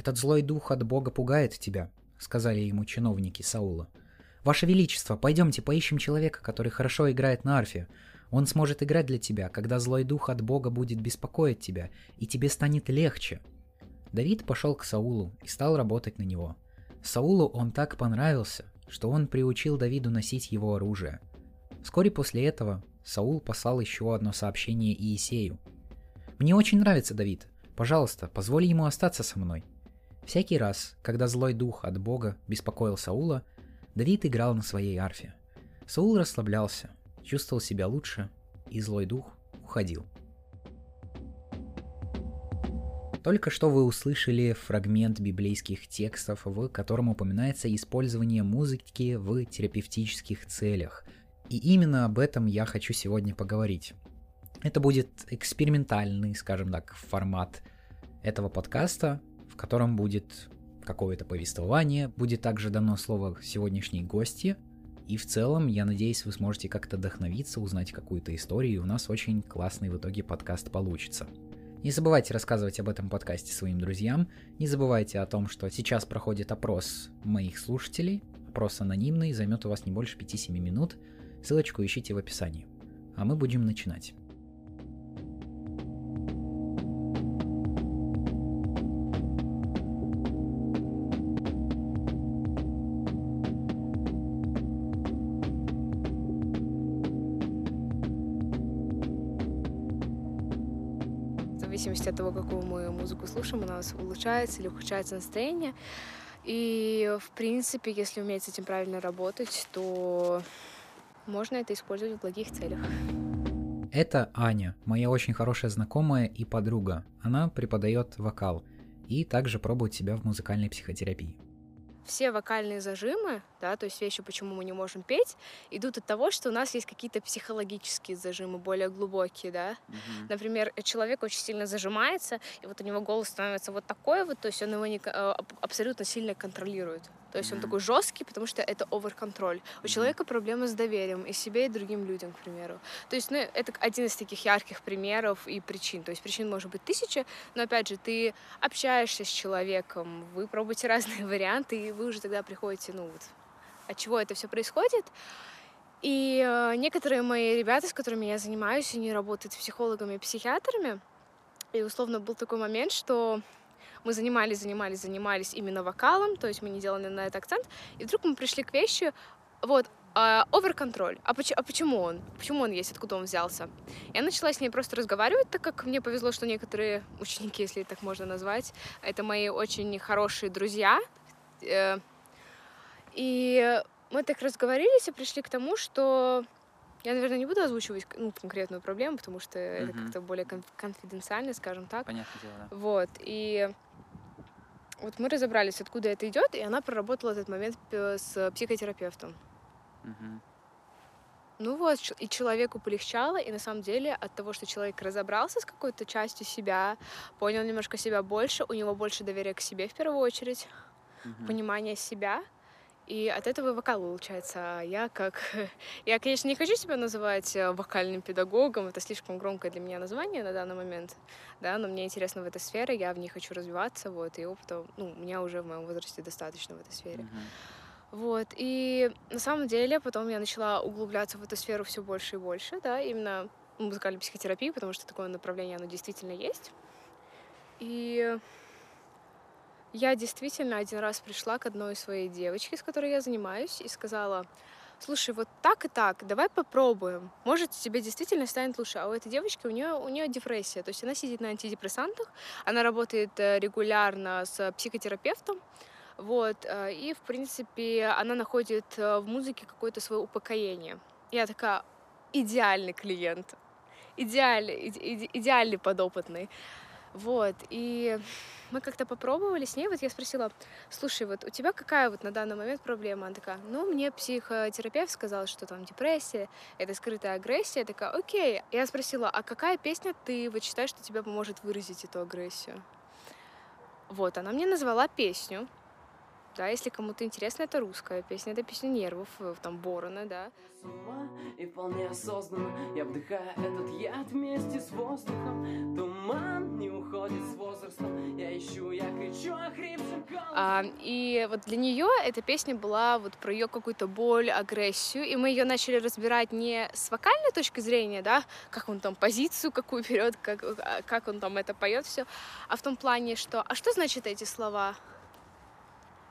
«Этот злой дух от Бога пугает тебя», — сказали ему чиновники Саула. «Ваше Величество, пойдемте поищем человека, который хорошо играет на арфе. Он сможет играть для тебя, когда злой дух от Бога будет беспокоить тебя, и тебе станет легче». Давид пошел к Саулу и стал работать на него. Саулу он так понравился, что он приучил Давиду носить его оружие. Вскоре после этого Саул послал еще одно сообщение Иисею. «Мне очень нравится Давид. Пожалуйста, позволь ему остаться со мной». Всякий раз, когда злой дух от Бога беспокоил Саула, Давид играл на своей арфе. Саул расслаблялся, чувствовал себя лучше, и злой дух уходил. Только что вы услышали фрагмент библейских текстов, в котором упоминается использование музыки в терапевтических целях. И именно об этом я хочу сегодня поговорить. Это будет экспериментальный, скажем так, формат этого подкаста, котором будет какое-то повествование, будет также дано слово сегодняшней гости, и в целом, я надеюсь, вы сможете как-то вдохновиться, узнать какую-то историю, и у нас очень классный в итоге подкаст получится. Не забывайте рассказывать об этом подкасте своим друзьям. Не забывайте о том, что сейчас проходит опрос моих слушателей. Опрос анонимный, займет у вас не больше 5-7 минут. Ссылочку ищите в описании. А мы будем начинать. Зависимости от того, какую мы музыку слушаем, у нас улучшается или ухудшается настроение. И, в принципе, если уметь с этим правильно работать, то можно это использовать в благих целях. Это Аня, моя очень хорошая знакомая и подруга. Она преподает вокал и также пробует себя в музыкальной психотерапии все вокальные зажимы, да, то есть вещи, почему мы не можем петь, идут от того, что у нас есть какие-то психологические зажимы, более глубокие, да. Mm-hmm. Например, человек очень сильно зажимается, и вот у него голос становится вот такой вот, то есть он его не, э, абсолютно сильно контролирует. То есть он такой жесткий, потому что это оверконтроль. У человека проблемы с доверием и себе, и другим людям, к примеру. То есть, ну, это один из таких ярких примеров и причин. То есть причин может быть тысяча, но опять же, ты общаешься с человеком, вы пробуете разные варианты, и вы уже тогда приходите, ну вот, от чего это все происходит. И э, некоторые мои ребята, с которыми я занимаюсь, они работают психологами и психиатрами. И условно был такой момент, что мы занимались, занимались, занимались именно вокалом, то есть мы не делали на это акцент, и вдруг мы пришли к вещи, вот, оверконтроль. Uh, а, поч- а почему он? Почему он есть? Откуда он взялся? Я начала с ней просто разговаривать, так как мне повезло, что некоторые ученики, если так можно назвать, это мои очень хорошие друзья. Э, и мы так разговорились и пришли к тому, что я, наверное, не буду озвучивать ну, конкретную проблему, потому что mm-hmm. это как-то более конфиденциально, скажем так. Понятное дело, да. Вот. И вот мы разобрались, откуда это идет, и она проработала этот момент с психотерапевтом. Угу. Ну вот, и человеку полегчало, и на самом деле от того, что человек разобрался с какой-то частью себя, понял немножко себя больше, у него больше доверия к себе в первую очередь, угу. понимание себя, и от этого вокал улучшается. А я как... Я, конечно, не хочу себя называть э, вокальным педагогом, это слишком громкое для меня название на данный момент, да, но мне интересно в этой сфере, я в ней хочу развиваться, вот, и опыта, ну, у меня уже в моем возрасте достаточно в этой сфере. Uh-huh. Вот, и на самом деле потом я начала углубляться в эту сферу все больше и больше, да, именно музыкальной психотерапии, потому что такое направление, оно действительно есть. И я действительно один раз пришла к одной своей девочке, с которой я занимаюсь, и сказала, слушай, вот так и так, давай попробуем. Может, тебе действительно станет лучше. А у этой девочки, у нее, у нее депрессия. То есть она сидит на антидепрессантах, она работает э, регулярно с психотерапевтом, вот, э, и, в принципе, она находит э, в музыке какое-то свое упокоение. Я такая, идеальный клиент, идеальный, иде, идеальный подопытный. Вот, и мы как-то попробовали с ней, вот я спросила, слушай, вот у тебя какая вот на данный момент проблема? Она такая, ну, мне психотерапевт сказал, что там депрессия, это скрытая агрессия. Я такая, окей. Я спросила, а какая песня ты вот считаешь, что тебе поможет выразить эту агрессию? Вот, она мне назвала песню, да, если кому-то интересно, это русская песня, это песня нервов, э, там, Борона, да. И вполне осознанно я вдыхаю этот яд вместе с воздухом. Туман И вот для нее эта песня была вот про ее какую-то боль, агрессию, и мы ее начали разбирать не с вокальной точки зрения, да, как он там позицию какую берет, как, а, как он там это поет все, а в том плане, что, а что значит эти слова?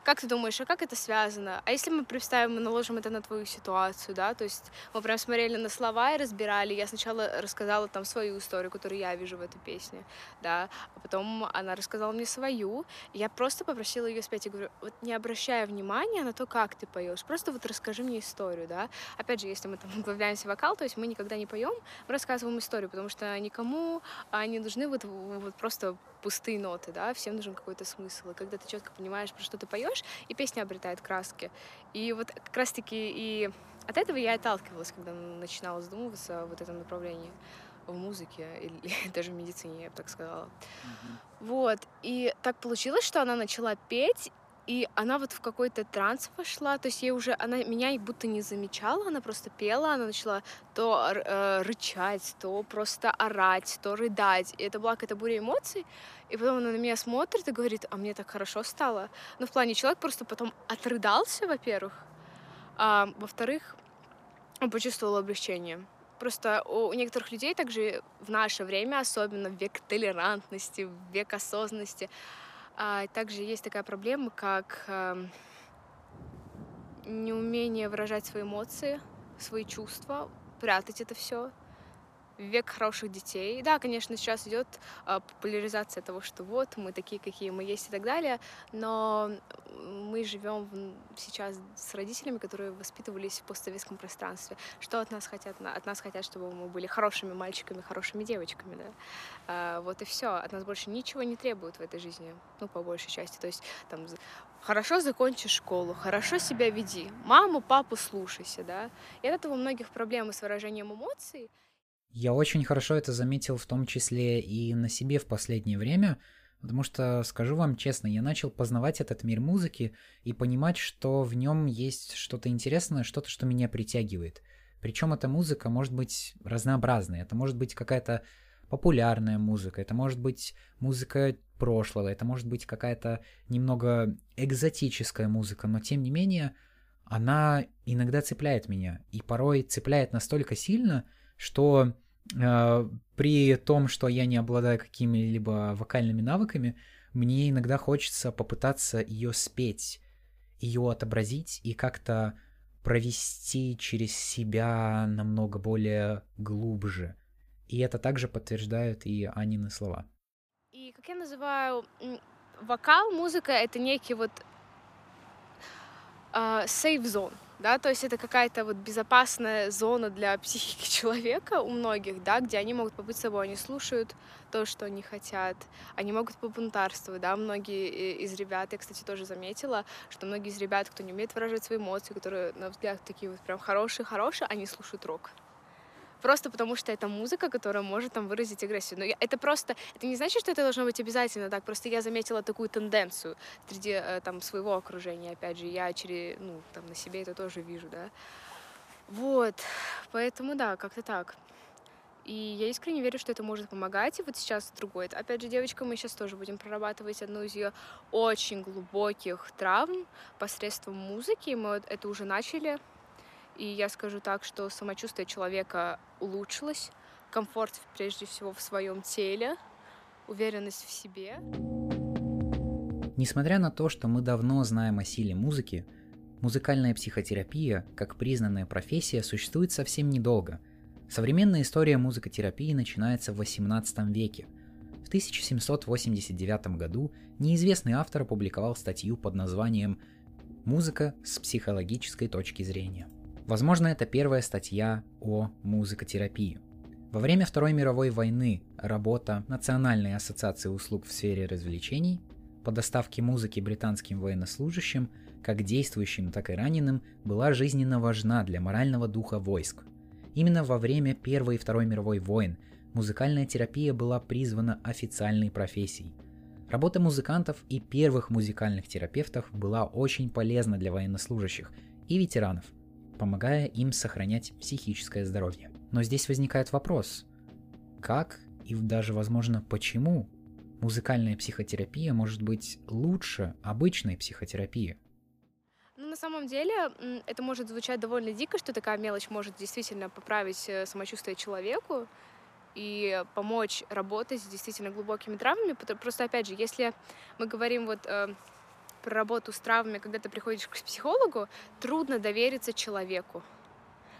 Как ты думаешь, а как это связано? А если мы представим, мы наложим это на твою ситуацию, да, то есть мы прям смотрели на слова и разбирали, я сначала рассказала там свою историю, которую я вижу в этой песне, да, а потом она рассказала мне свою, и я просто попросила ее спеть, и говорю, вот не обращая внимания на то, как ты поешь, просто вот расскажи мне историю, да, опять же, если мы там углубляемся в вокал, то есть мы никогда не поем, мы рассказываем историю, потому что никому они нужны. Вот, вот просто пустые ноты, да, всем нужен какой-то смысл. И когда ты четко понимаешь, про что ты поешь, и песня обретает краски. И вот как раз-таки и от этого я отталкивалась, когда начинала задумываться в этом направлении в музыке или даже в медицине, я бы так сказала. Mm-hmm. Вот. И так получилось, что она начала петь, и она вот в какой-то транс вошла, то есть ей уже, она меня будто не замечала, она просто пела, она начала то э, рычать, то просто орать, то рыдать. И это была какая-то буря эмоций. И потом она на меня смотрит и говорит, а мне так хорошо стало. Ну, в плане, человек просто потом отрыдался, во-первых, а во-вторых, он почувствовал облегчение. Просто у некоторых людей также в наше время, особенно в век толерантности, в век осознанности, а также есть такая проблема, как э, неумение выражать свои эмоции, свои чувства, прятать это все век хороших детей. Да, конечно, сейчас идет а, популяризация того, что вот мы такие, какие мы есть и так далее, но мы живем сейчас с родителями, которые воспитывались в постсоветском пространстве. Что от нас хотят? От нас хотят, чтобы мы были хорошими мальчиками, хорошими девочками, да. А, вот и все. От нас больше ничего не требуют в этой жизни, ну, по большей части. То есть там хорошо закончи школу, хорошо себя веди, маму, папу слушайся, да. И от этого у многих проблемы с выражением эмоций. Я очень хорошо это заметил в том числе и на себе в последнее время, потому что, скажу вам честно, я начал познавать этот мир музыки и понимать, что в нем есть что-то интересное, что-то, что меня притягивает. Причем эта музыка может быть разнообразной, это может быть какая-то популярная музыка, это может быть музыка прошлого, это может быть какая-то немного экзотическая музыка, но тем не менее она иногда цепляет меня, и порой цепляет настолько сильно, что э, при том, что я не обладаю какими-либо вокальными навыками, мне иногда хочется попытаться ее спеть, ее отобразить и как-то провести через себя намного более глубже. И это также подтверждают и Анины слова. И как я называю, вокал, музыка — это некий вот safe zone да, то есть это какая-то вот безопасная зона для психики человека у многих, да, где они могут побыть собой, они слушают то, что они хотят, они могут побунтарствовать, да, многие из ребят, я, кстати, тоже заметила, что многие из ребят, кто не умеет выражать свои эмоции, которые, на взгляд, такие вот прям хорошие-хорошие, они слушают рок просто потому что это музыка, которая может там выразить агрессию. Но я, это просто, это не значит, что это должно быть обязательно так, просто я заметила такую тенденцию среди э, там своего окружения, опять же, я через, ну, там на себе это тоже вижу, да. Вот, поэтому да, как-то так. И я искренне верю, что это может помогать. И вот сейчас другой. Опять же, девочка, мы сейчас тоже будем прорабатывать одну из ее очень глубоких травм посредством музыки. Мы это уже начали. И я скажу так, что самочувствие человека улучшилось, комфорт прежде всего в своем теле, уверенность в себе. Несмотря на то, что мы давно знаем о силе музыки, музыкальная психотерапия, как признанная профессия, существует совсем недолго. Современная история музыкотерапии начинается в XVIII веке. В 1789 году неизвестный автор опубликовал статью под названием «Музыка с психологической точки зрения». Возможно, это первая статья о музыкотерапии. Во время Второй мировой войны работа Национальной ассоциации услуг в сфере развлечений по доставке музыки британским военнослужащим, как действующим, так и раненым, была жизненно важна для морального духа войск. Именно во время Первой и Второй мировой войн музыкальная терапия была призвана официальной профессией. Работа музыкантов и первых музыкальных терапевтов была очень полезна для военнослужащих и ветеранов, помогая им сохранять психическое здоровье. Но здесь возникает вопрос, как и даже, возможно, почему музыкальная психотерапия может быть лучше обычной психотерапии? Ну, на самом деле, это может звучать довольно дико, что такая мелочь может действительно поправить э, самочувствие человеку и помочь работать с действительно глубокими травмами. Просто, опять же, если мы говорим вот э, про работу с травмами, когда ты приходишь к психологу, трудно довериться человеку.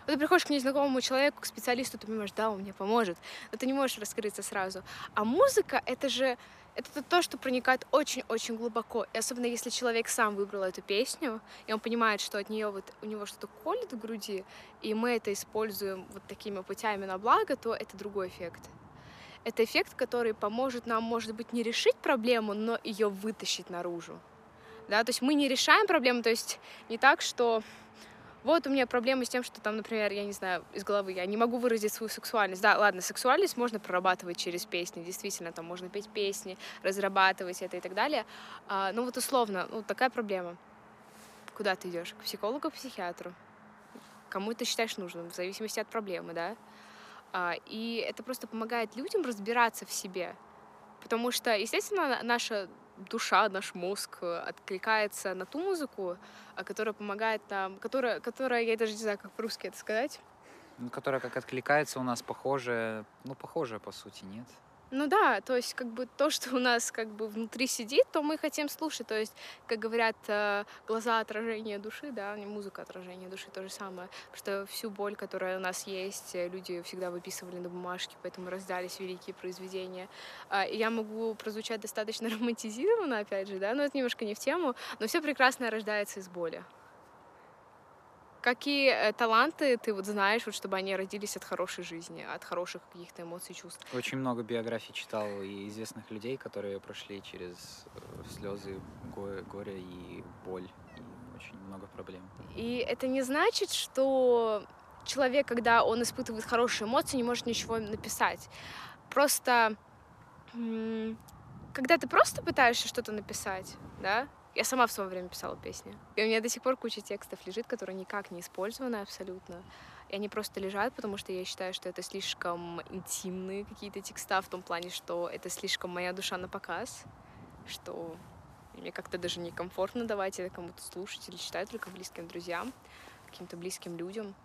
Вот ты приходишь к незнакомому человеку, к специалисту, ты понимаешь, да, он мне поможет, но ты не можешь раскрыться сразу. А музыка — это же это то, что проникает очень-очень глубоко. И особенно если человек сам выбрал эту песню, и он понимает, что от нее вот у него что-то колет в груди, и мы это используем вот такими путями на благо, то это другой эффект. Это эффект, который поможет нам, может быть, не решить проблему, но ее вытащить наружу. Да, то есть мы не решаем проблему, то есть не так, что вот у меня проблемы с тем, что там, например, я не знаю, из головы я не могу выразить свою сексуальность. Да, ладно, сексуальность можно прорабатывать через песни, действительно, там можно петь песни, разрабатывать это и так далее. А, ну вот условно, ну такая проблема. Куда ты идешь? К психологу, к психиатру? Кому ты считаешь нужным, в зависимости от проблемы, да? А, и это просто помогает людям разбираться в себе. Потому что, естественно, наша душа, наш мозг э, откликается на ту музыку, а, которая помогает нам, которая, которая, я даже не знаю, как по-русски это сказать. Ну, которая как откликается у нас похожая, ну, похожая по сути, нет? Ну да, то есть как бы то, что у нас как бы внутри сидит, то мы хотим слушать. То есть, как говорят, э, глаза отражения души, да, не музыка отражения души, то же самое. Потому что всю боль, которая у нас есть, э, люди всегда выписывали на бумажке, поэтому раздались великие произведения. А, и я могу прозвучать достаточно романтизированно, опять же, да, но это немножко не в тему, но все прекрасное рождается из боли. Какие э, таланты ты вот знаешь, вот, чтобы они родились от хорошей жизни, от хороших каких-то эмоций, чувств? Очень много биографий читал и известных людей, которые прошли через э, слезы, горе, горе и боль, и очень много проблем. И это не значит, что человек, когда он испытывает хорошие эмоции, не может ничего написать. Просто когда ты просто пытаешься что-то написать, да, я сама в свое время писала песни. И у меня до сих пор куча текстов лежит, которые никак не использованы абсолютно. И они просто лежат, потому что я считаю, что это слишком интимные какие-то текста, в том плане, что это слишком моя душа на показ, что мне как-то даже некомфортно давать это кому-то слушать или читать только близким друзьям, каким-то близким людям.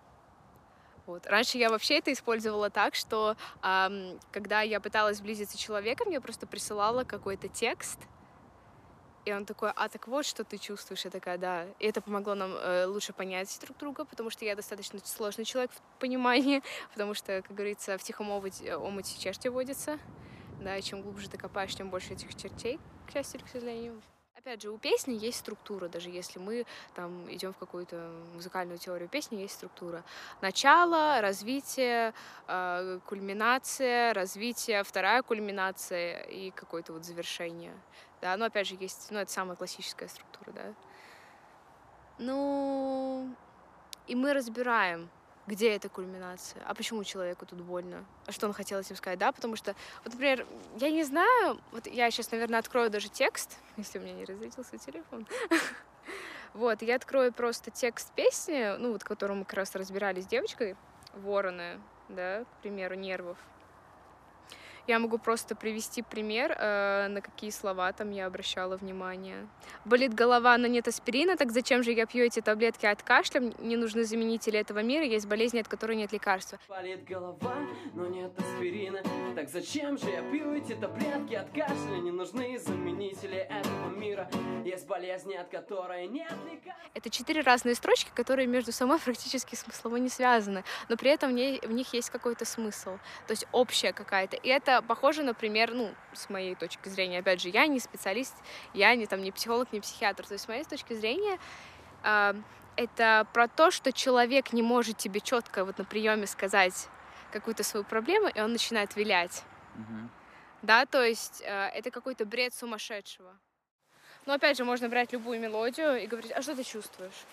Вот. Раньше я вообще это использовала так, что эм, когда я пыталась сблизиться с человеком, я просто присылала какой-то текст — и он такой, а так вот, что ты чувствуешь. Я такая, да. И это помогло нам э, лучше понять друг друга, потому что я достаточно сложный человек в понимании, потому что, как говорится, в тихом омуте, черти водятся. Да, и чем глубже ты копаешь, тем больше этих чертей, к счастью или к сожалению. Опять же, у песни есть структура, даже если мы там идем в какую-то музыкальную теорию песни, есть структура. Начало, развитие, э, кульминация, развитие, вторая кульминация и какое-то вот завершение. Да, но опять же есть, ну это самая классическая структура, да. Ну, и мы разбираем, где эта кульминация, а почему человеку тут больно, а что он хотел этим сказать, да, потому что, вот, например, я не знаю, вот я сейчас, наверное, открою даже текст, если у меня не разрядился телефон, вот, я открою просто текст песни, ну, вот, которую мы как раз разбирали с девочкой, Вороны, да, к примеру, нервов, я могу просто привести пример, э, на какие слова там я обращала внимание. Болит голова, но нет аспирина, так зачем же я пью эти таблетки от кашля? Не нужны заменители этого мира, есть болезни, от которых нет лекарства. Болит голова, но нет аспирина, так зачем же я пью эти таблетки от кашля? Не нужны заменители этого мира, есть болезни, от которой нет лекарства. Это четыре разные строчки, которые между собой практически смыслово не связаны, но при этом в них есть какой-то смысл, то есть общая какая-то. И это похоже, например, ну, с моей точки зрения, опять же, я не специалист, я не там не психолог, не психиатр, то есть с моей точки зрения э, это про то, что человек не может тебе четко вот на приеме сказать какую-то свою проблему, и он начинает вилять. Mm-hmm. Да, то есть э, это какой-то бред сумасшедшего. Но опять же, можно брать любую мелодию и говорить, а что ты чувствуешь?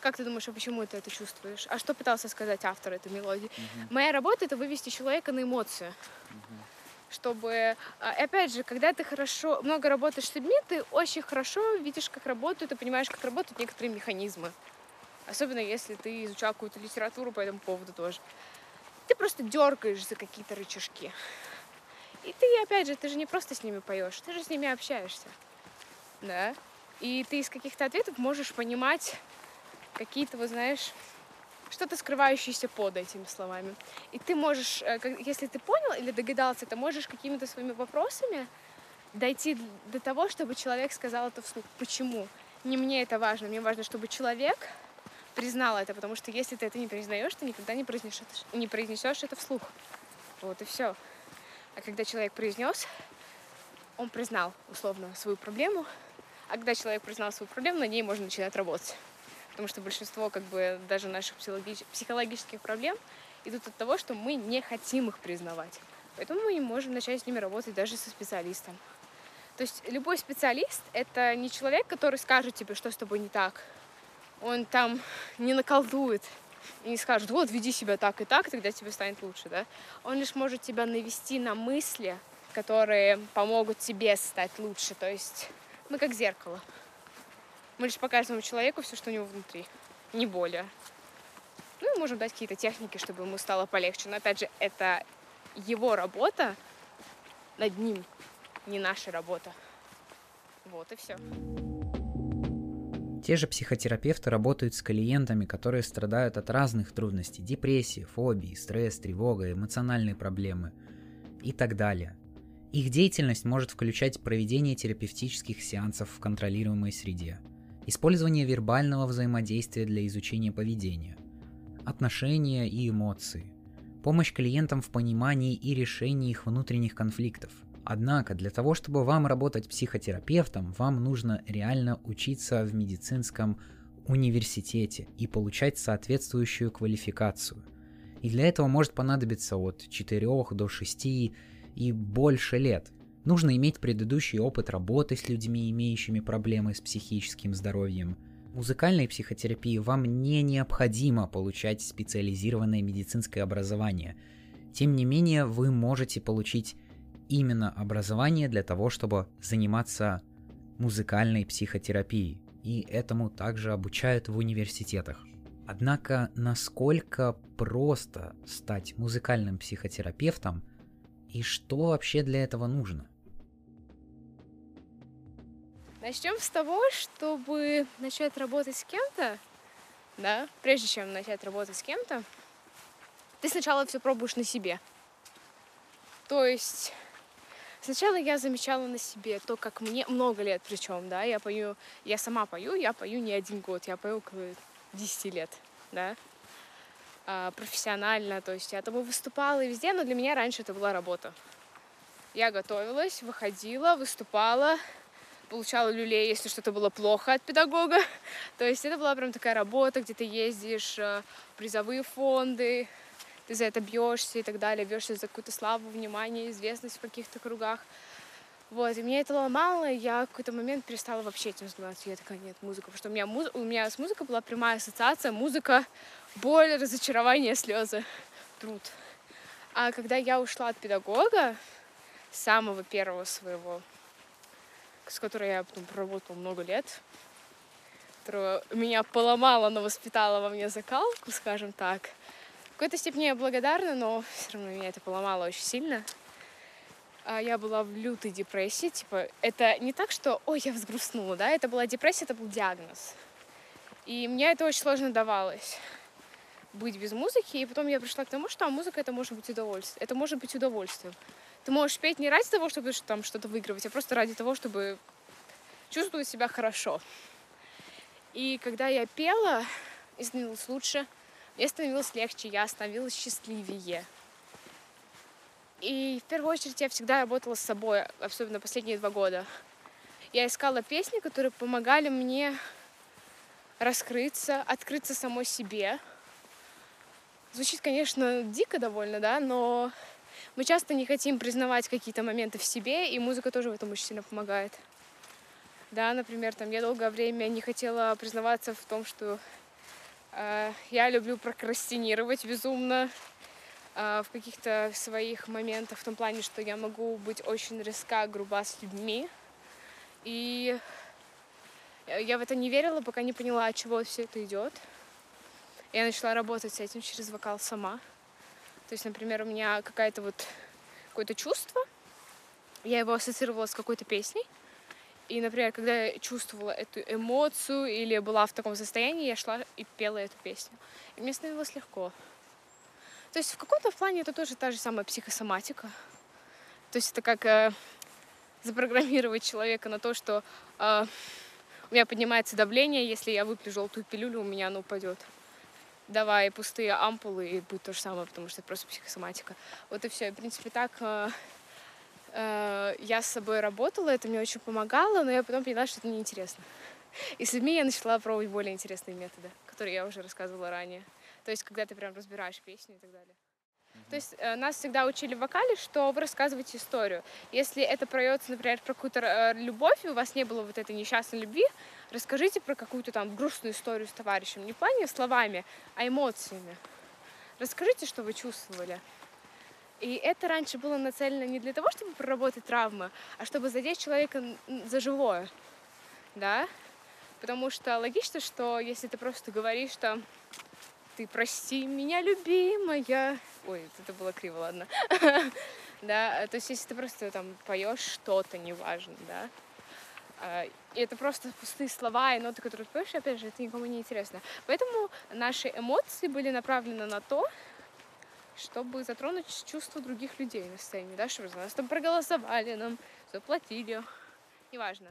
Как ты думаешь, а почему ты это чувствуешь? А что пытался сказать автор этой мелодии? Uh-huh. Моя работа это вывести человека на эмоцию. Uh-huh. Чтобы, а, и опять же, когда ты хорошо, много работаешь с людьми, ты очень хорошо видишь, как работают, и понимаешь, как работают некоторые механизмы. Особенно если ты изучал какую-то литературу по этому поводу тоже. Ты просто дергаешь за какие-то рычажки. И ты, опять же, ты же не просто с ними поешь, ты же с ними общаешься. Да? И ты из каких-то ответов можешь понимать какие-то, вот знаешь, что-то скрывающееся под этими словами. И ты можешь, э, если ты понял или догадался, ты можешь какими-то своими вопросами дойти до того, чтобы человек сказал это вслух. Почему? Не мне это важно, мне важно, чтобы человек признал это, потому что если ты это не признаешь, ты никогда не произнесешь, не произнесешь это вслух. Вот и все. А когда человек произнес, он признал условно свою проблему, а когда человек признал свою проблему, на ней можно начинать работать потому что большинство как бы даже наших психологических проблем идут от того, что мы не хотим их признавать. Поэтому мы не можем начать с ними работать даже со специалистом. То есть любой специалист — это не человек, который скажет тебе, что с тобой не так. Он там не наколдует и не скажет, вот, веди себя так и так, тогда тебе станет лучше, да? Он лишь может тебя навести на мысли, которые помогут тебе стать лучше. То есть мы как зеркало. Мы лишь показываем человеку все, что у него внутри, не более. Ну и можем дать какие-то техники, чтобы ему стало полегче. Но опять же, это его работа над ним, не наша работа. Вот и все. Те же психотерапевты работают с клиентами, которые страдают от разных трудностей, депрессии, фобии, стресс, тревога, эмоциональные проблемы и так далее. Их деятельность может включать проведение терапевтических сеансов в контролируемой среде – Использование вербального взаимодействия для изучения поведения. Отношения и эмоции. Помощь клиентам в понимании и решении их внутренних конфликтов. Однако для того, чтобы вам работать психотерапевтом, вам нужно реально учиться в медицинском университете и получать соответствующую квалификацию. И для этого может понадобиться от 4 до 6 и больше лет. Нужно иметь предыдущий опыт работы с людьми, имеющими проблемы с психическим здоровьем. Музыкальной психотерапии вам не необходимо получать специализированное медицинское образование. Тем не менее, вы можете получить именно образование для того, чтобы заниматься музыкальной психотерапией. И этому также обучают в университетах. Однако, насколько просто стать музыкальным психотерапевтом и что вообще для этого нужно? Начнем с того, чтобы начать работать с кем-то, да, прежде чем начать работать с кем-то, ты сначала все пробуешь на себе. То есть сначала я замечала на себе то, как мне много лет причем, да, я пою, я сама пою, я пою не один год, я пою около 10 лет, да, а, профессионально, то есть я там выступала и везде, но для меня раньше это была работа. Я готовилась, выходила, выступала, получала люлей, если что-то было плохо от педагога. То есть это была прям такая работа, где ты ездишь, э, призовые фонды, ты за это бьешься и так далее, бьешься за какую-то славу, внимание, известность в каких-то кругах. Вот, и меня это ломало, и я в какой-то момент перестала вообще этим заниматься. Я такая, нет, музыка. Потому что у меня, муз... у меня с музыкой была прямая ассоциация. Музыка, боль, разочарование, слезы, труд. А когда я ушла от педагога, самого первого своего с которой я потом проработала много лет, которая меня поломала, но воспитала во мне закалку, скажем так. В какой-то степени я благодарна, но все равно меня это поломало очень сильно. А я была в лютой депрессии, типа, это не так, что, ой, я взгрустнула, да, это была депрессия, это был диагноз. И мне это очень сложно давалось быть без музыки, и потом я пришла к тому, что а музыка это может быть удовольствие, это может быть удовольствием. Ты можешь петь не ради того, чтобы там что-то выигрывать, а просто ради того, чтобы чувствовать себя хорошо. И когда я пела, мне становилось лучше, мне становилось легче, я становилась счастливее. И в первую очередь я всегда работала с собой, особенно последние два года. Я искала песни, которые помогали мне раскрыться, открыться самой себе. Звучит, конечно, дико довольно, да, но мы часто не хотим признавать какие-то моменты в себе, и музыка тоже в этом очень сильно помогает. Да, например, там я долгое время не хотела признаваться в том, что э, я люблю прокрастинировать безумно, э, в каких-то своих моментах, в том плане, что я могу быть очень резка, груба с людьми. И я в это не верила, пока не поняла, от чего все это идет. Я начала работать с этим через вокал сама. То есть, например, у меня какая-то вот какое-то чувство, я его ассоциировала с какой-то песней, и, например, когда я чувствовала эту эмоцию или была в таком состоянии, я шла и пела эту песню. И мне становилось легко. То есть в каком-то плане это тоже та же самая психосоматика. То есть это как э, запрограммировать человека на то, что э, у меня поднимается давление, если я выпью желтую пилюлю, у меня оно упадет. Давай пустые ампулы, и будет то же самое, потому что это просто психосоматика. Вот и все. В принципе, так э, Э, я с собой работала, это мне очень помогало, но я потом поняла, что это неинтересно. И с людьми я начала пробовать более интересные методы, которые я уже рассказывала ранее. То есть, когда ты прям разбираешь песню и так далее. То есть э, нас всегда учили в вокале, что вы рассказываете историю. Если это проется, например, про какую-то э, любовь, и у вас не было вот этой несчастной любви, расскажите про какую-то там грустную историю с товарищем. Не в плане словами, а эмоциями. Расскажите, что вы чувствовали. И это раньше было нацелено не для того, чтобы проработать травмы, а чтобы задеть человека за живое, да? Потому что логично, что если ты просто говоришь, что ты прости меня, любимая... Ой, это было криво, ладно. да, то есть если ты просто там поешь что-то, неважно, да, а, и это просто пустые слова и ноты, которые ты поешь, опять же, это никому не интересно. Поэтому наши эмоции были направлены на то, чтобы затронуть чувства других людей на сцене, да, чтобы за нас там проголосовали, нам заплатили, неважно.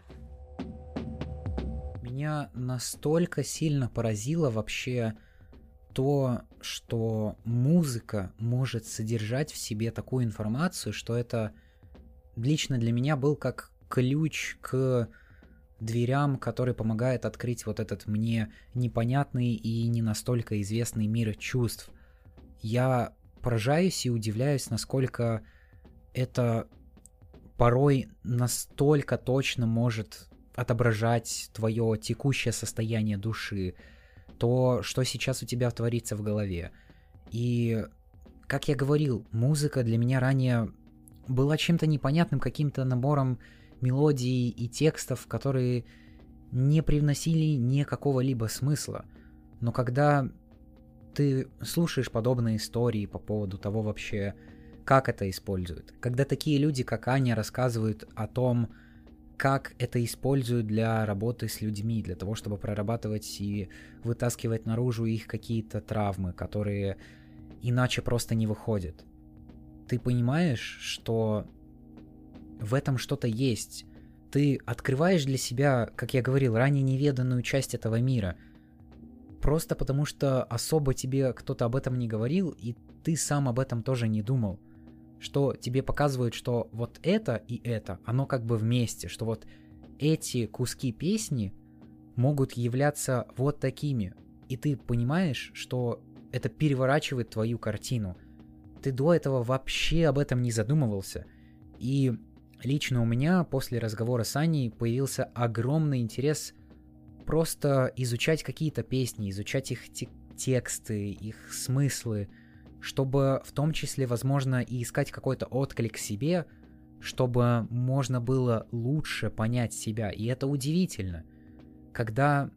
Меня настолько сильно поразило вообще то, что музыка может содержать в себе такую информацию, что это лично для меня был как ключ к дверям, который помогает открыть вот этот мне непонятный и не настолько известный мир чувств. Я поражаюсь и удивляюсь, насколько это порой настолько точно может отображать твое текущее состояние души, то, что сейчас у тебя творится в голове. И, как я говорил, музыка для меня ранее была чем-то непонятным, каким-то набором мелодий и текстов, которые не привносили никакого либо смысла. Но когда ты слушаешь подобные истории по поводу того вообще, как это используют. Когда такие люди, как Аня, рассказывают о том, как это используют для работы с людьми, для того, чтобы прорабатывать и вытаскивать наружу их какие-то травмы, которые иначе просто не выходят. Ты понимаешь, что в этом что-то есть. Ты открываешь для себя, как я говорил, ранее неведанную часть этого мира – Просто потому что особо тебе кто-то об этом не говорил, и ты сам об этом тоже не думал. Что тебе показывают, что вот это и это, оно как бы вместе, что вот эти куски песни могут являться вот такими. И ты понимаешь, что это переворачивает твою картину. Ты до этого вообще об этом не задумывался. И лично у меня после разговора с Аней появился огромный интерес просто изучать какие-то песни, изучать их те- тексты, их смыслы, чтобы в том числе, возможно, и искать какой-то отклик себе, чтобы можно было лучше понять себя. И это удивительно, когда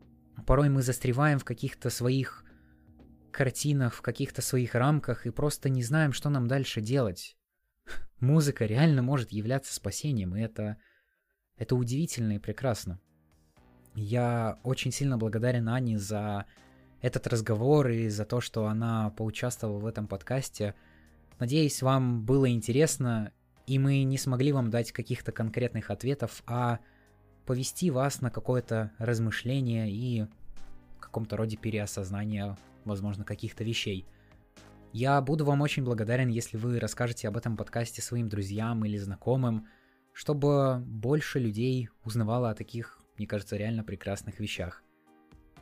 порой мы застреваем в каких-то своих картинах, в каких-то своих рамках и просто не знаем, что нам дальше делать. Музыка реально может являться спасением, и это, это удивительно и прекрасно. Я очень сильно благодарен Ане за этот разговор и за то, что она поучаствовала в этом подкасте. Надеюсь, вам было интересно, и мы не смогли вам дать каких-то конкретных ответов, а повести вас на какое-то размышление и в каком-то роде переосознание, возможно, каких-то вещей. Я буду вам очень благодарен, если вы расскажете об этом подкасте своим друзьям или знакомым, чтобы больше людей узнавало о таких мне кажется, реально прекрасных вещах.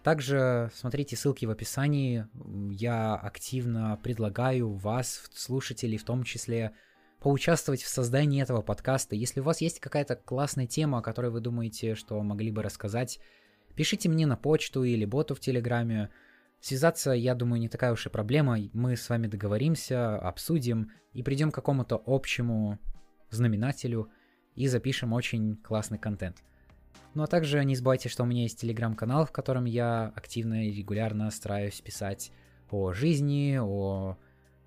Также смотрите ссылки в описании. Я активно предлагаю вас, слушателей в том числе, поучаствовать в создании этого подкаста. Если у вас есть какая-то классная тема, о которой вы думаете, что могли бы рассказать, пишите мне на почту или боту в Телеграме. Связаться, я думаю, не такая уж и проблема. Мы с вами договоримся, обсудим и придем к какому-то общему знаменателю и запишем очень классный контент. Ну а также не забывайте, что у меня есть телеграм-канал, в котором я активно и регулярно стараюсь писать о жизни, о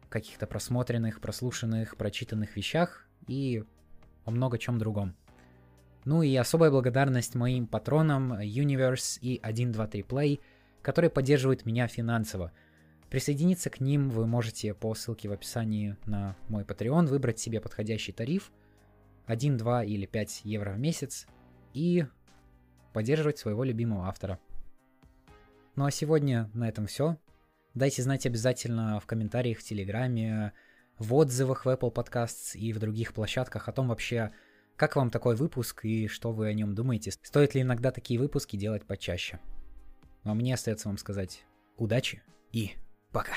каких-то просмотренных, прослушанных, прочитанных вещах и о много чем другом. Ну и особая благодарность моим патронам Universe и 123 Play, которые поддерживают меня финансово. Присоединиться к ним вы можете по ссылке в описании на мой Patreon, выбрать себе подходящий тариф 1, 2 или 5 евро в месяц и поддерживать своего любимого автора. Ну а сегодня на этом все. Дайте знать обязательно в комментариях в Телеграме, в отзывах в Apple Podcasts и в других площадках о том вообще, как вам такой выпуск и что вы о нем думаете. Стоит ли иногда такие выпуски делать почаще? Ну а мне остается вам сказать удачи и пока.